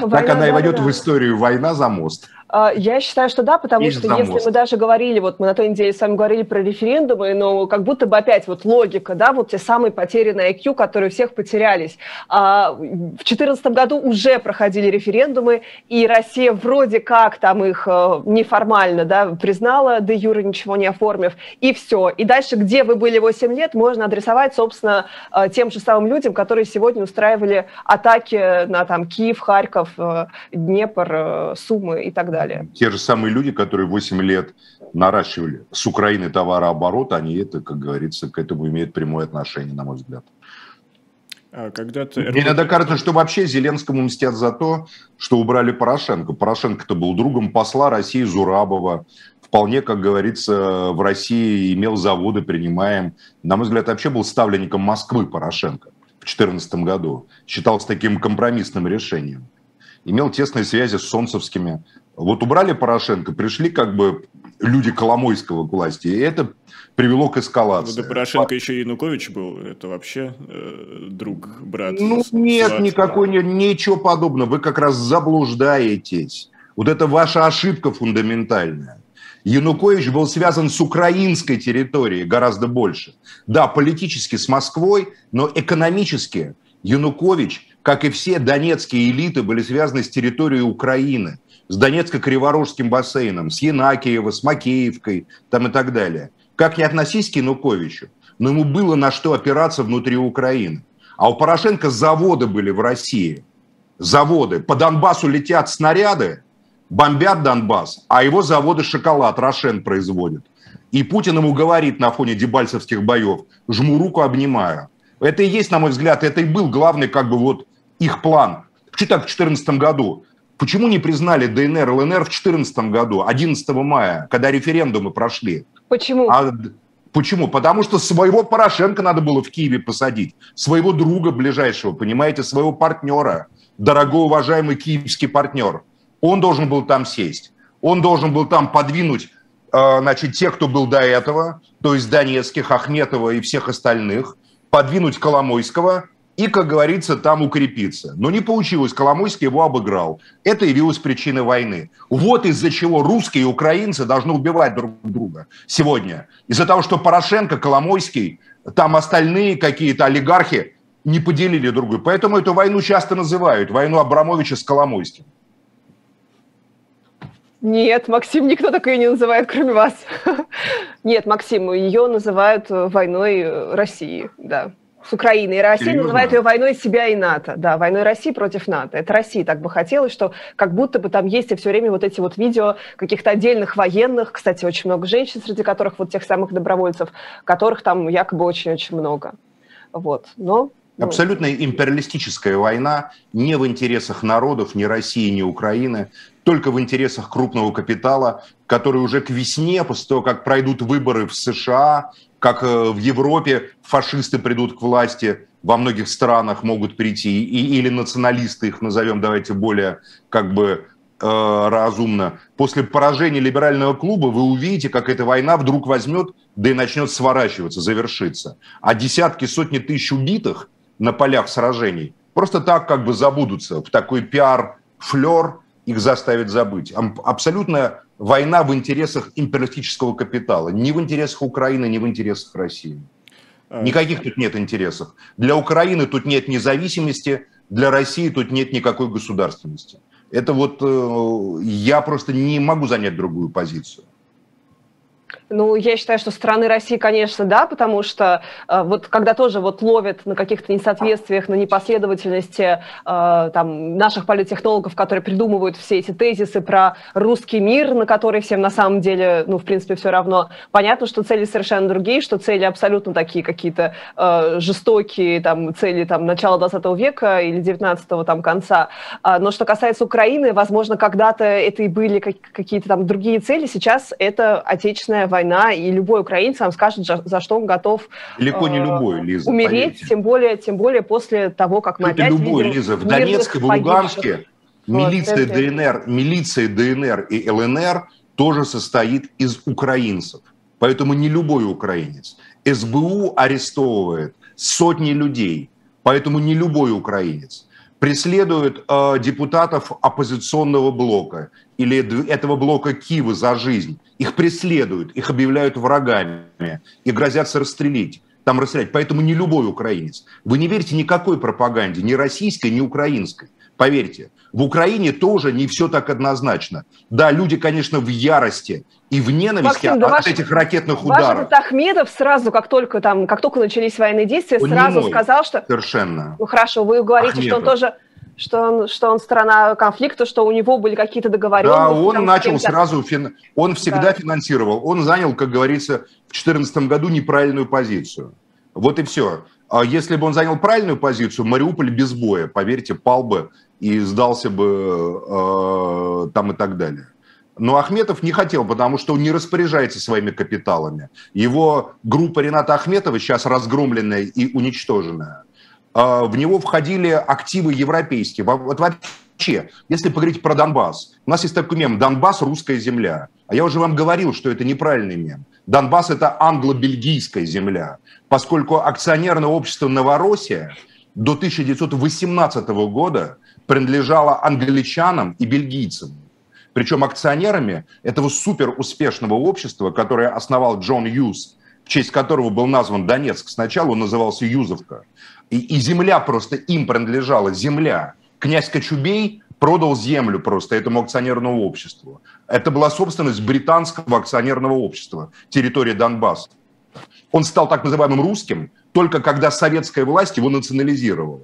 Война, так она и войдет да. в историю «Война за мост». А, я считаю, что да, потому Есть что замост. если мы даже говорили, вот мы на той неделе с вами говорили про референдумы, но как будто бы опять вот логика, да, вот те самые потерянные IQ, которые у всех потерялись. А в 2014 году уже проходили референдумы, и Россия вроде как там их э, неформально, да, признала, де юра ничего не оформив, и все. И дальше, где вы были 8 лет, можно адресовать, собственно, э, тем же самым людям, которые сегодня устраивали атаки на там Киев, Харьков, э, Днепр, Сумы и так далее далее. Те же самые люди, которые 8 лет наращивали с Украины товарооборот, они это, как говорится, к этому имеют прямое отношение, на мой взгляд. А когда-то... Мне иногда кажется, что вообще Зеленскому мстят за то, что убрали Порошенко. Порошенко-то был другом посла России Зурабова. Вполне, как говорится, в России имел заводы, принимаем. На мой взгляд, вообще был ставленником Москвы Порошенко в 2014 году. Считался таким компромиссным решением. Имел тесные связи с солнцевскими вот убрали Порошенко, пришли как бы люди Коломойского к власти, и это привело к эскалации. Да Порошенко еще и Янукович был, это вообще э, друг, брат. Ну нет, сват, никакой, ничего подобного, вы как раз заблуждаетесь. Вот это ваша ошибка фундаментальная. Янукович был связан с украинской территорией гораздо больше. Да, политически с Москвой, но экономически Янукович, как и все донецкие элиты, были связаны с территорией Украины с Донецко-Криворожским бассейном, с Янакиево, с Макеевкой там и так далее. Как не относись к Януковичу, но ему было на что опираться внутри Украины. А у Порошенко заводы были в России. Заводы. По Донбассу летят снаряды, бомбят Донбасс, а его заводы шоколад Рошен производит. И Путин ему говорит на фоне дебальцевских боев, жму руку, обнимаю. Это и есть, на мой взгляд, это и был главный как бы вот их план. Что так в 2014 году? Почему не признали ДНР, ЛНР в 2014 году, 11 мая, когда референдумы прошли? Почему? А, почему? Потому что своего Порошенко надо было в Киеве посадить, своего друга ближайшего, понимаете, своего партнера, дорогой уважаемый киевский партнер. Он должен был там сесть. Он должен был там подвинуть э, значит, тех, кто был до этого, то есть Донецких, Ахметова и всех остальных, подвинуть Коломойского, и, как говорится, там укрепиться. Но не получилось, Коломойский его обыграл. Это явилось причиной войны. Вот из-за чего русские и украинцы должны убивать друг друга сегодня. Из-за того, что Порошенко, Коломойский, там остальные какие-то олигархи не поделили друг друга. Поэтому эту войну часто называют войну Абрамовича с Коломойским. Нет, Максим никто так ее не называет, кроме вас. *laughs* Нет, Максим, ее называют войной России, да. С Украиной. И Россия Серьезно? называет ее войной себя и НАТО. Да, войной России против НАТО. Это Россия так бы хотела, что как будто бы там есть и все время вот эти вот видео каких-то отдельных военных, кстати, очень много женщин, среди которых вот тех самых добровольцев, которых там якобы очень-очень много. Вот. Но ну. Абсолютно империалистическая война не в интересах народов ни России, ни Украины, только в интересах крупного капитала, который уже к весне, после того, как пройдут выборы в США, как э, в Европе фашисты придут к власти, во многих странах могут прийти, и, или националисты их назовем, давайте более как бы э, разумно. После поражения либерального клуба вы увидите, как эта война вдруг возьмет, да и начнет сворачиваться, завершиться. А десятки, сотни тысяч убитых на полях сражений просто так как бы забудутся в такой пиар-флер, их заставит забыть. Абсолютно война в интересах империалистического капитала, не в интересах Украины, не в интересах России. А, Никаких тут нет интересов. Для Украины тут нет независимости, для России тут нет никакой государственности. Это вот э, я просто не могу занять другую позицию. Ну, я считаю, что страны России, конечно, да, потому что э, вот когда тоже вот ловят на каких-то несоответствиях, на непоследовательности э, там наших политтехнологов, которые придумывают все эти тезисы про русский мир, на который всем на самом деле, ну, в принципе, все равно. Понятно, что цели совершенно другие, что цели абсолютно такие какие-то э, жестокие, там, цели там начала 20 века или 19 там конца. А, но что касается Украины, возможно, когда-то это и были какие-то там другие цели, сейчас это отечественная война, и любой украинец вам скажет, за что он готов Далеко не э, любой, Лиза, умереть, тем более, тем более после того, как мы это опять любой, видим Лиза, в Донецке, в Луганске милиция вот, ДНР, милиция ДНР и ЛНР тоже состоит из украинцев. Поэтому не любой украинец. СБУ арестовывает сотни людей, поэтому не любой украинец преследуют э, депутатов оппозиционного блока или этого блока Киевы за жизнь. Их преследуют, их объявляют врагами и грозятся расстрелить. Там расстрелять. Поэтому не любой украинец. Вы не верите никакой пропаганде, ни российской, ни украинской. Поверьте, в Украине тоже не все так однозначно. Да, люди, конечно, в ярости и в ненависти Максим, да от ваш, этих ракетных ударов. Ваш Ахмедов сразу, как только, там, как только начались военные действия, он сразу сказал, что... Совершенно. Ну хорошо, вы говорите, Ахмедов. что он тоже что он, что он сторона конфликта, что у него были какие-то договоренности. Да, он начал сразу, фин... он всегда да. финансировал. Он занял, как говорится, в 2014 году неправильную позицию. Вот и все. А если бы он занял правильную позицию, Мариуполь без боя, поверьте, пал бы и сдался бы э, там и так далее. Но Ахметов не хотел, потому что он не распоряжается своими капиталами. Его группа Рената Ахметова сейчас разгромленная и уничтоженная. Э, в него входили активы европейские. Вот вообще, если поговорить про Донбасс, у нас есть такой мем «Донбасс – русская земля». А я уже вам говорил, что это неправильный мем. Донбасс – это англо-бельгийская земля, поскольку акционерное общество «Новороссия» до 1918 года принадлежало англичанам и бельгийцам. Причем акционерами этого супер успешного общества, которое основал Джон Юз, в честь которого был назван Донецк, сначала он назывался Юзовка. И, и земля просто им принадлежала, земля. Князь Кочубей продал землю просто этому акционерному обществу. Это была собственность британского акционерного общества, территория Донбасса. Он стал так называемым русским только когда советская власть его национализировала.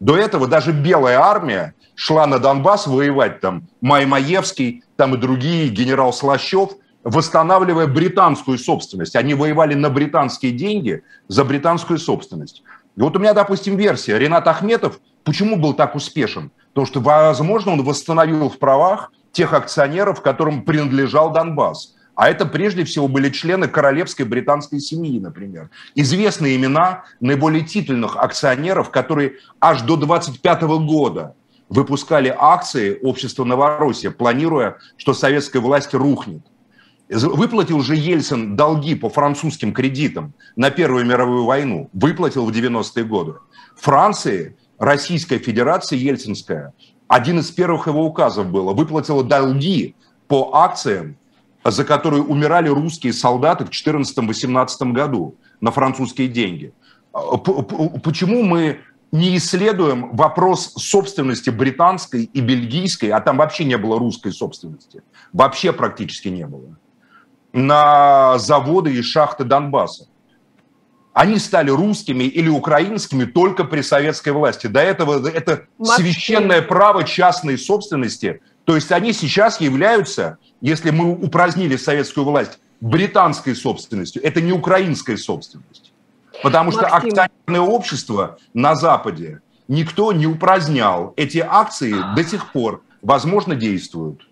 До этого даже белая армия шла на Донбасс воевать, там Маймаевский, там и другие, генерал Слащев, восстанавливая британскую собственность. Они воевали на британские деньги за британскую собственность. И вот у меня, допустим, версия. Ренат Ахметов почему был так успешен? Потому что, возможно, он восстановил в правах тех акционеров, которым принадлежал Донбасс. А это прежде всего были члены королевской британской семьи, например. Известные имена наиболее титульных акционеров, которые аж до 25 года выпускали акции общества Новороссия, планируя, что советская власть рухнет. Выплатил же Ельцин долги по французским кредитам на Первую мировую войну. Выплатил в 90-е годы. Франции, Российская Федерация Ельцинская, один из первых его указов было, выплатила долги по акциям за которые умирали русские солдаты в 14-18 году на французские деньги. А, почему мы не исследуем вопрос собственности британской и бельгийской, а там вообще не было русской собственности, вообще практически не было, на заводы и шахты Донбасса? они стали русскими или украинскими только при советской власти. До этого это Максим. священное право частной собственности. То есть они сейчас являются, если мы упразднили советскую власть, британской собственностью. Это не украинская собственность. Потому Максим. что акционерное общество на Западе никто не упразднял. Эти акции до сих пор, возможно, действуют.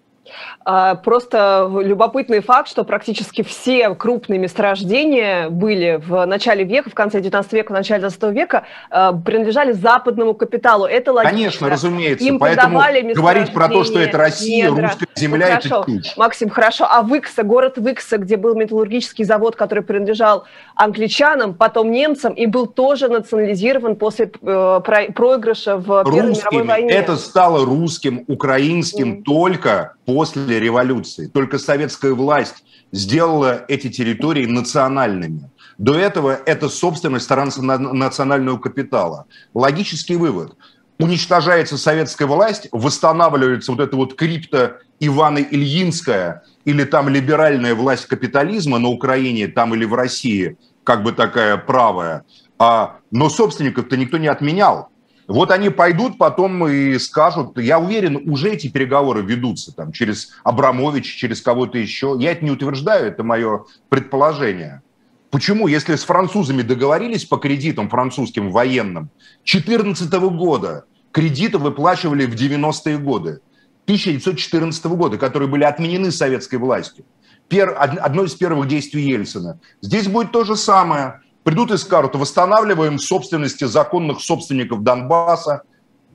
А, просто любопытный факт, что практически все крупные месторождения были в начале века, в конце 19 века, в начале 20 века, а, принадлежали западному капиталу. Это логично. Конечно, разумеется. Им Поэтому говорить про то, что это Россия, недра. русская земля, ну, хорошо. это чушь. Максим, хорошо. А Выкса, город Выкса, где был металлургический завод, который принадлежал англичанам, потом немцам, и был тоже национализирован после э, проигрыша в Первой Русскими. мировой войне. Это стало русским, украинским mm. только после революции. Только советская власть сделала эти территории национальными. До этого это собственность национального капитала. Логический вывод. Уничтожается советская власть, восстанавливается вот эта вот крипто Ивана Ильинская или там либеральная власть капитализма на Украине, там или в России, как бы такая правая. А, но собственников-то никто не отменял. Вот они пойдут потом и скажут, я уверен, уже эти переговоры ведутся там через Абрамович, через кого-то еще. Я это не утверждаю, это мое предположение. Почему, если с французами договорились по кредитам французским военным, 2014 года кредиты выплачивали в 90-е годы, 1914 года, которые были отменены советской властью. Пер, одно из первых действий Ельцина. Здесь будет то же самое придут и скажут, восстанавливаем собственности законных собственников Донбасса.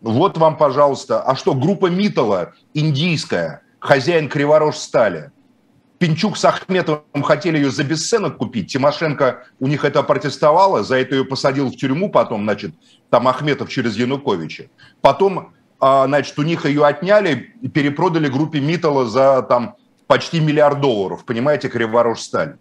Вот вам, пожалуйста. А что, группа Митала, индийская, хозяин Криворож стали. Пинчук с Ахметовым хотели ее за бесценок купить. Тимошенко у них это протестовала, за это ее посадил в тюрьму потом, значит, там Ахметов через Януковича. Потом, а, значит, у них ее отняли и перепродали группе Митала за там почти миллиард долларов. Понимаете, Криворож стали.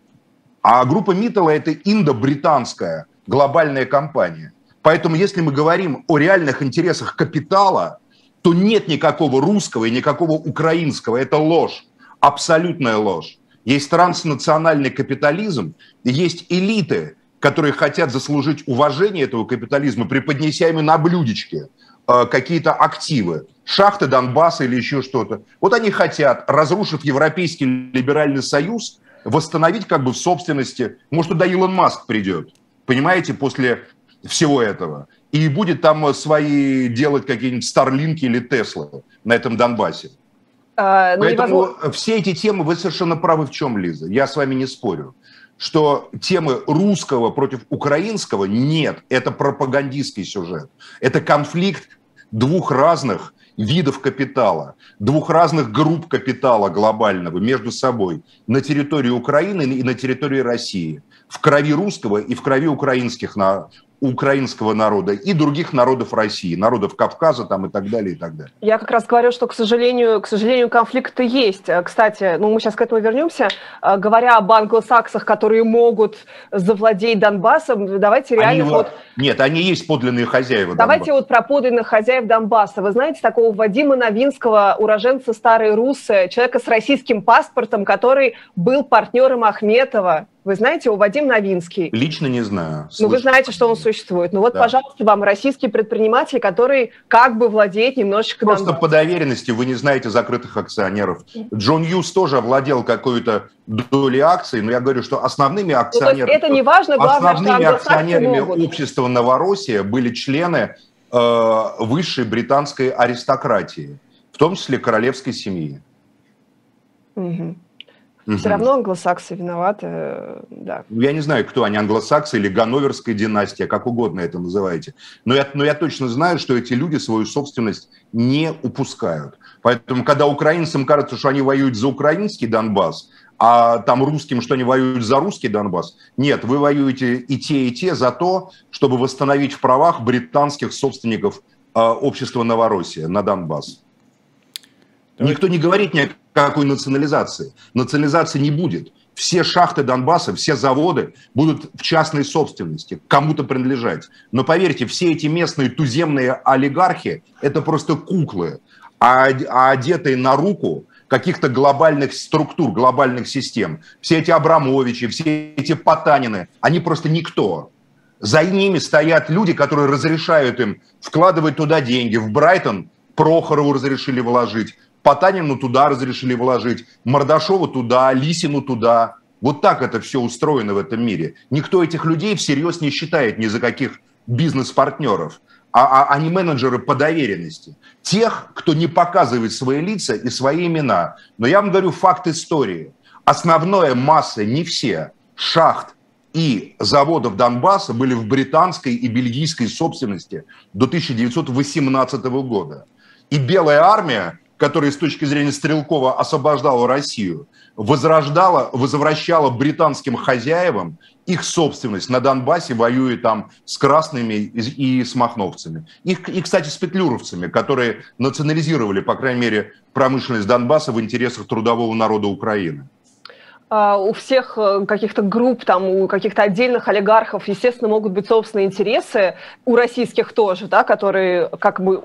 А группа Миттала – это индо-британская глобальная компания. Поэтому если мы говорим о реальных интересах капитала, то нет никакого русского и никакого украинского. Это ложь, абсолютная ложь. Есть транснациональный капитализм, есть элиты, которые хотят заслужить уважение этого капитализма, преподнеся ими на блюдечке э, какие-то активы, шахты Донбасса или еще что-то. Вот они хотят, разрушив Европейский либеральный союз, восстановить как бы в собственности. Может, туда Илон Маск придет, понимаете, после всего этого. И будет там свои делать какие-нибудь Старлинки или Теслы на этом Донбассе. А, ну, Поэтому невозможно... все эти темы, вы совершенно правы в чем, Лиза, я с вами не спорю, что темы русского против украинского нет, это пропагандистский сюжет, это конфликт двух разных видов капитала, двух разных групп капитала глобального между собой на территории Украины и на территории России, в крови русского и в крови украинских украинского народа и других народов России, народов Кавказа там и так далее, и так далее. Я как раз говорю, что, к сожалению, к сожалению, конфликты есть. Э, кстати, ну мы сейчас к этому вернемся. Э, говоря об англосаксах, которые могут завладеть Донбассом, давайте реально... Они, вот... Нет, они есть подлинные хозяева Давайте Донбасса. вот про подлинных хозяев Донбасса. Вы знаете такого Вадима Новинского, уроженца Старой Русы, человека с российским паспортом, который был партнером Ахметова, вы знаете, у Вадим Новинский. Лично не знаю. Ну, вы знаете, что он существует. Ну вот, да. пожалуйста, вам российский предприниматель, который как бы владеет немножечко... Просто Донбассом. по доверенности вы не знаете закрытых акционеров. Джон Юс тоже владел какой-то долей акций, но я говорю, что основными акционерами... Ну, это не важно, главное, Основными акционерами могут. общества Новороссия были члены э, высшей британской аристократии, в том числе королевской семьи. Угу. Угу. Все равно англосаксы виноваты, э, да. Ну, я не знаю, кто они, англосаксы или ганноверская династия, как угодно это называете. Но я, но я точно знаю, что эти люди свою собственность не упускают. Поэтому, когда украинцам кажется, что они воюют за украинский Донбасс, а там русским, что они воюют за русский Донбасс. Нет, вы воюете и те, и те за то, чтобы восстановить в правах британских собственников э, общества Новороссия на Донбасс. Давайте. Никто не говорит ни о какой национализации. Национализации не будет. Все шахты Донбасса, все заводы будут в частной собственности, кому-то принадлежать. Но поверьте, все эти местные туземные олигархи – это просто куклы, а, а одетые на руку каких-то глобальных структур, глобальных систем. Все эти Абрамовичи, все эти Потанины, они просто никто. За ними стоят люди, которые разрешают им вкладывать туда деньги. В Брайтон Прохорову разрешили вложить, Потанину туда разрешили вложить, Мордашову туда, Лисину туда. Вот так это все устроено в этом мире. Никто этих людей всерьез не считает ни за каких бизнес-партнеров, а, а они менеджеры по доверенности. Тех, кто не показывает свои лица и свои имена. Но я вам говорю факт истории. Основная масса, не все, шахт и заводов Донбасса были в британской и бельгийской собственности до 1918 года. И Белая армия, которая с точки зрения Стрелкова освобождала Россию, возрождала, возвращала британским хозяевам их собственность на Донбассе, воюя там с красными и с махновцами. Их, и, кстати, с петлюровцами, которые национализировали, по крайней мере, промышленность Донбасса в интересах трудового народа Украины. А, у всех э, каких-то групп, там, у каких-то отдельных олигархов, естественно, могут быть собственные интересы, у российских тоже, да, которые, как мы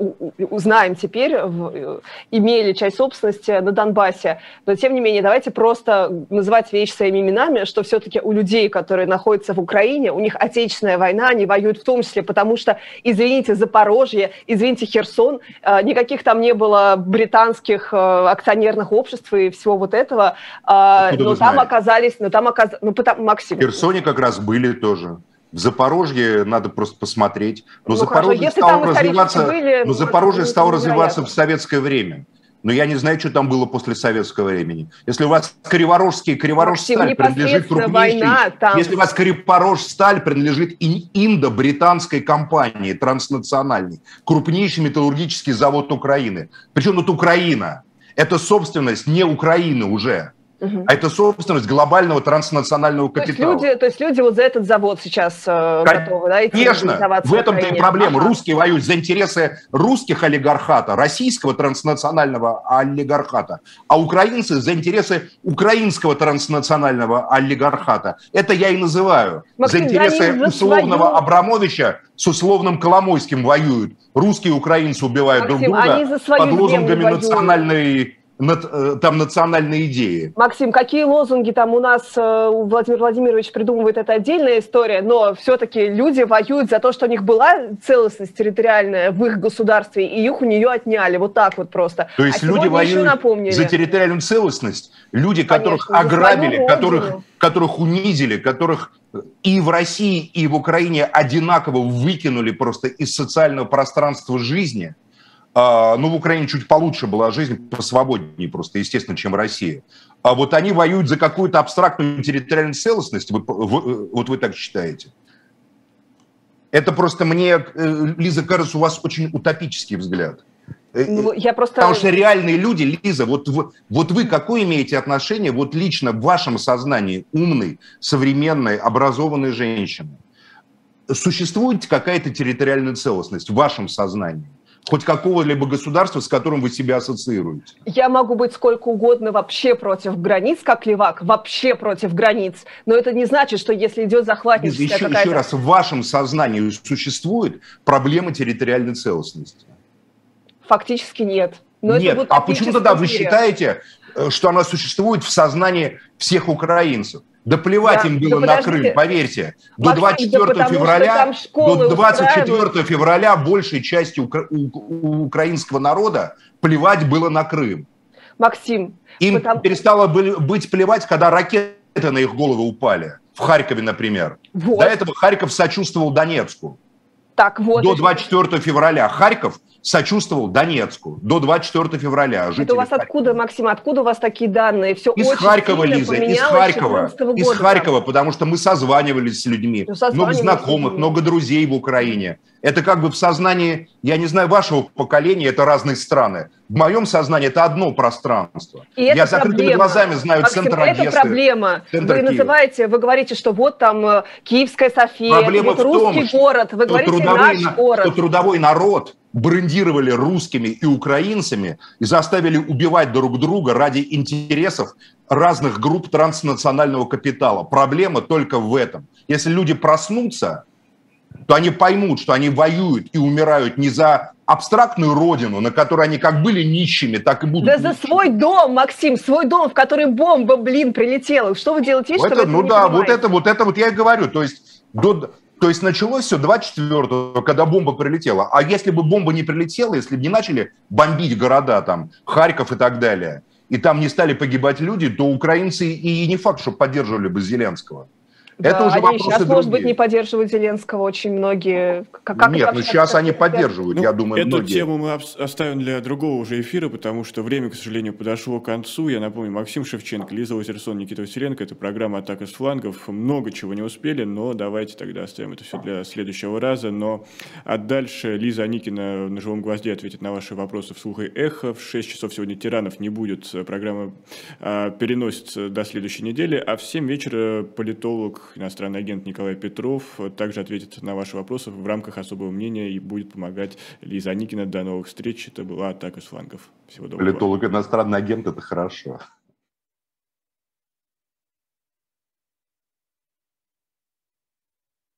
узнаем теперь, э, имели часть собственности на Донбассе. Но, тем не менее, давайте просто называть вещи своими именами, что все-таки у людей, которые находятся в Украине, у них отечественная война, они воюют в том числе, потому что, извините, Запорожье, извините, Херсон, э, никаких там не было британских акционерных обществ и всего вот этого. Откуда но там там оказались, ну там оказались, ну потому, Максим. В Херсоне как раз были тоже. В Запорожье надо просто посмотреть. Но ну, Запорожье стало развиваться, были, но Запорожье стало развиваться в советское время. Но я не знаю, что там было после советского времени. Если у вас Криворожский, Криворожсталь принадлежит крупнейшей... Война, там... Если у вас Криворожсталь принадлежит индо-британской компании, транснациональной, крупнейший металлургический завод Украины. Причем тут Украина. Это собственность не Украины уже. Угу. А это собственность глобального транснационального капитала. То есть люди, то есть люди вот за этот завод сейчас э, готовы, да? Конечно, в этом-то и проблема. Ага. Русские воюют за интересы русских олигархата, российского транснационального олигархата, а украинцы за интересы украинского транснационального олигархата. Это я и называю. Максим, за интересы за условного свою... Абрамовича с условным Коломойским воюют. Русские и украинцы убивают Максим, друг друга под лозунгами национальной Э, там национальные идеи. Максим, какие лозунги там у нас э, Владимир Владимирович придумывает, это отдельная история, но все-таки люди воюют за то, что у них была целостность территориальная в их государстве, и их у нее отняли, вот так вот просто. То есть а люди воюют за территориальную целостность, люди, которых Конечно, ограбили, которых, которых унизили, которых и в России, и в Украине одинаково выкинули просто из социального пространства жизни – ну, в Украине чуть получше была жизнь, посвободнее просто, естественно, чем Россия. А вот они воюют за какую-то абстрактную территориальную целостность, вы, вы, вот вы так считаете? Это просто мне, э, Лиза, кажется, у вас очень утопический взгляд. Э, ну, я просто... Потому что реальные люди, Лиза, вот, вот, вот вы какое имеете отношение вот лично в вашем сознании умной, современной, образованной женщины? Существует какая-то территориальная целостность в вашем сознании? Хоть какого-либо государства, с которым вы себя ассоциируете? Я могу быть сколько угодно вообще против границ, как левак, вообще против границ, но это не значит, что если идет захватническая еще, какая-то... Еще раз, в вашем сознании существует проблема территориальной целостности? Фактически нет. Но нет, а почему тогда вы считаете, э, что она существует в сознании всех украинцев? Да плевать да, им было да на Крым, поверьте. До Максим, 24 да февраля, до 24 устраивают. февраля большей части укра- у украинского народа плевать было на Крым. Максим. Им потому... перестало быть плевать, когда ракеты на их головы упали. В Харькове, например. Вот. До этого Харьков сочувствовал Донецку. Так, вот. До 24 февраля Харьков сочувствовал Донецку до 24 февраля. Это у вас Харькова. откуда, Максим, откуда у вас такие данные? Все из Харькова, Лиза, из Харькова. Из Харькова, потому что мы созванивались с людьми. Ну, много знакомых, много друзей в Украине. Это как бы в сознании, я не знаю, вашего поколения, это разные страны. В моем сознании это одно пространство. И я закрытыми проблема. глазами знаю Максим, центр Одессы. Это проблема. Центр вы Киева. называете, вы говорите, что вот там э, Киевская София, проблема вот русский том, город. Вы говорите трудовой, наш город. Что трудовой народ брендировали русскими и украинцами и заставили убивать друг друга ради интересов разных групп транснационального капитала. Проблема только в этом. Если люди проснутся, то они поймут, что они воюют и умирают не за абстрактную родину, на которой они как были нищими, так и будут. Да нищими. за свой дом, Максим, свой дом, в который бомба, блин, прилетела. Что вы делаете, что это, вы Ну да, вот это, вот это вот я и говорю. То есть до, То есть началось все 24-го, когда бомба прилетела. А если бы бомба не прилетела, если бы не начали бомбить города, там, Харьков и так далее, и там не стали погибать люди, то украинцы и не факт, что поддерживали бы Зеленского. Да, это уже они сейчас, другие. может быть, не поддерживают Зеленского очень многие. Как, как Нет, ну сейчас они поддерживают, ну, я думаю, Эту многие. тему мы оставим для другого уже эфира, потому что время, к сожалению, подошло к концу. Я напомню, Максим Шевченко, Лиза Лазерсон, Никита Василенко. Это программа «Атака с флангов». Много чего не успели, но давайте тогда оставим это все для следующего раза. Но а дальше Лиза Аникина на «Живом гвозде» ответит на ваши вопросы вслух и эхо. В 6 часов сегодня «Тиранов» не будет. Программа а, переносится до следующей недели. А в 7 вечера политолог иностранный агент Николай Петров также ответит на ваши вопросы в рамках особого мнения и будет помогать Лиза Аникина. До новых встреч. Это была «Атака с флангов». Всего доброго. Политолог иностранный агент – это хорошо.